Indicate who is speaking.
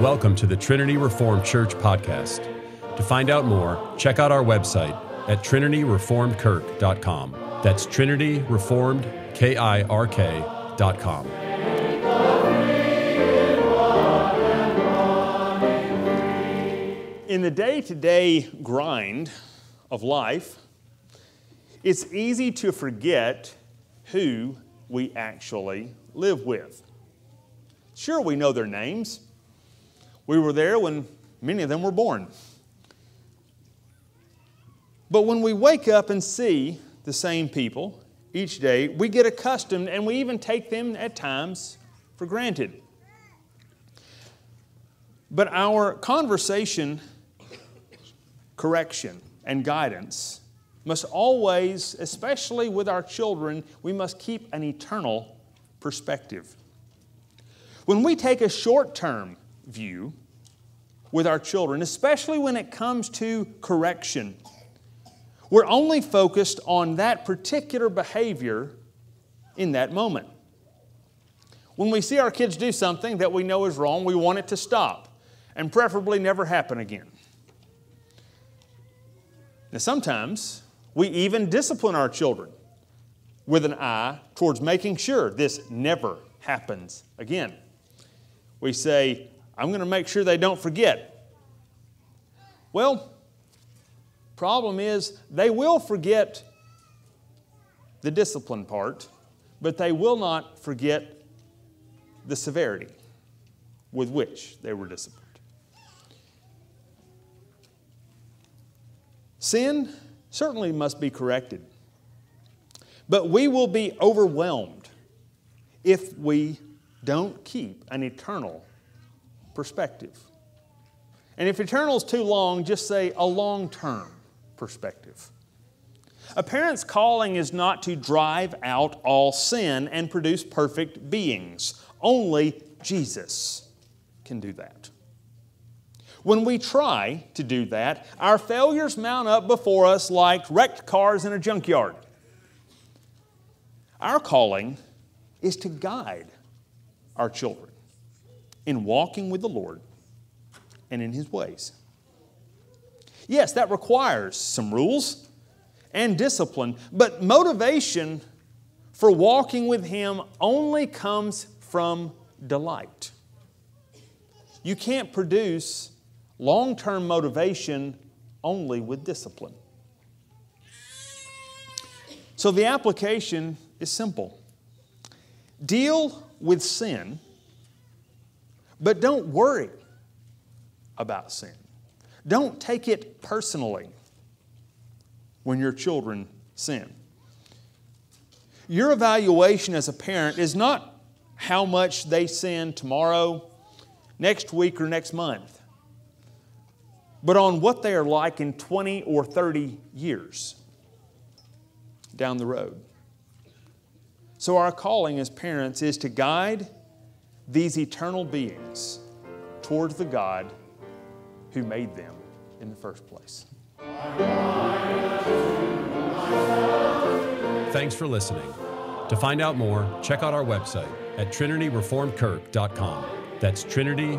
Speaker 1: Welcome to the Trinity Reformed Church podcast. To find out more, check out our website at trinityreformedkirk.com. That's Trinity Reformed, K I R K.com.
Speaker 2: In the day to day grind of life, it's easy to forget who we actually live with. Sure, we know their names. We were there when many of them were born. But when we wake up and see the same people each day, we get accustomed and we even take them at times for granted. But our conversation, correction, and guidance must always, especially with our children, we must keep an eternal perspective. When we take a short term view with our children, especially when it comes to correction, we're only focused on that particular behavior in that moment. When we see our kids do something that we know is wrong, we want it to stop and preferably never happen again. Now, sometimes we even discipline our children with an eye towards making sure this never happens again. We say, I'm going to make sure they don't forget. Well, problem is they will forget the discipline part, but they will not forget the severity with which they were disciplined. Sin certainly must be corrected, but we will be overwhelmed if we don't keep an eternal perspective. And if eternal is too long, just say a long term perspective. A parent's calling is not to drive out all sin and produce perfect beings. Only Jesus can do that. When we try to do that, our failures mount up before us like wrecked cars in a junkyard. Our calling is to guide our children in walking with the Lord and in His ways. Yes, that requires some rules and discipline, but motivation for walking with Him only comes from delight. You can't produce long term motivation only with discipline. So the application is simple deal with sin, but don't worry about sin. Don't take it personally when your children sin. Your evaluation as a parent is not how much they sin tomorrow, next week, or next month, but on what they are like in 20 or 30 years down the road. So, our calling as parents is to guide these eternal beings towards the God who made them in the first place.
Speaker 1: Thanks for listening. To find out more, check out our website at trinityreformedkirk.com. That's Trinity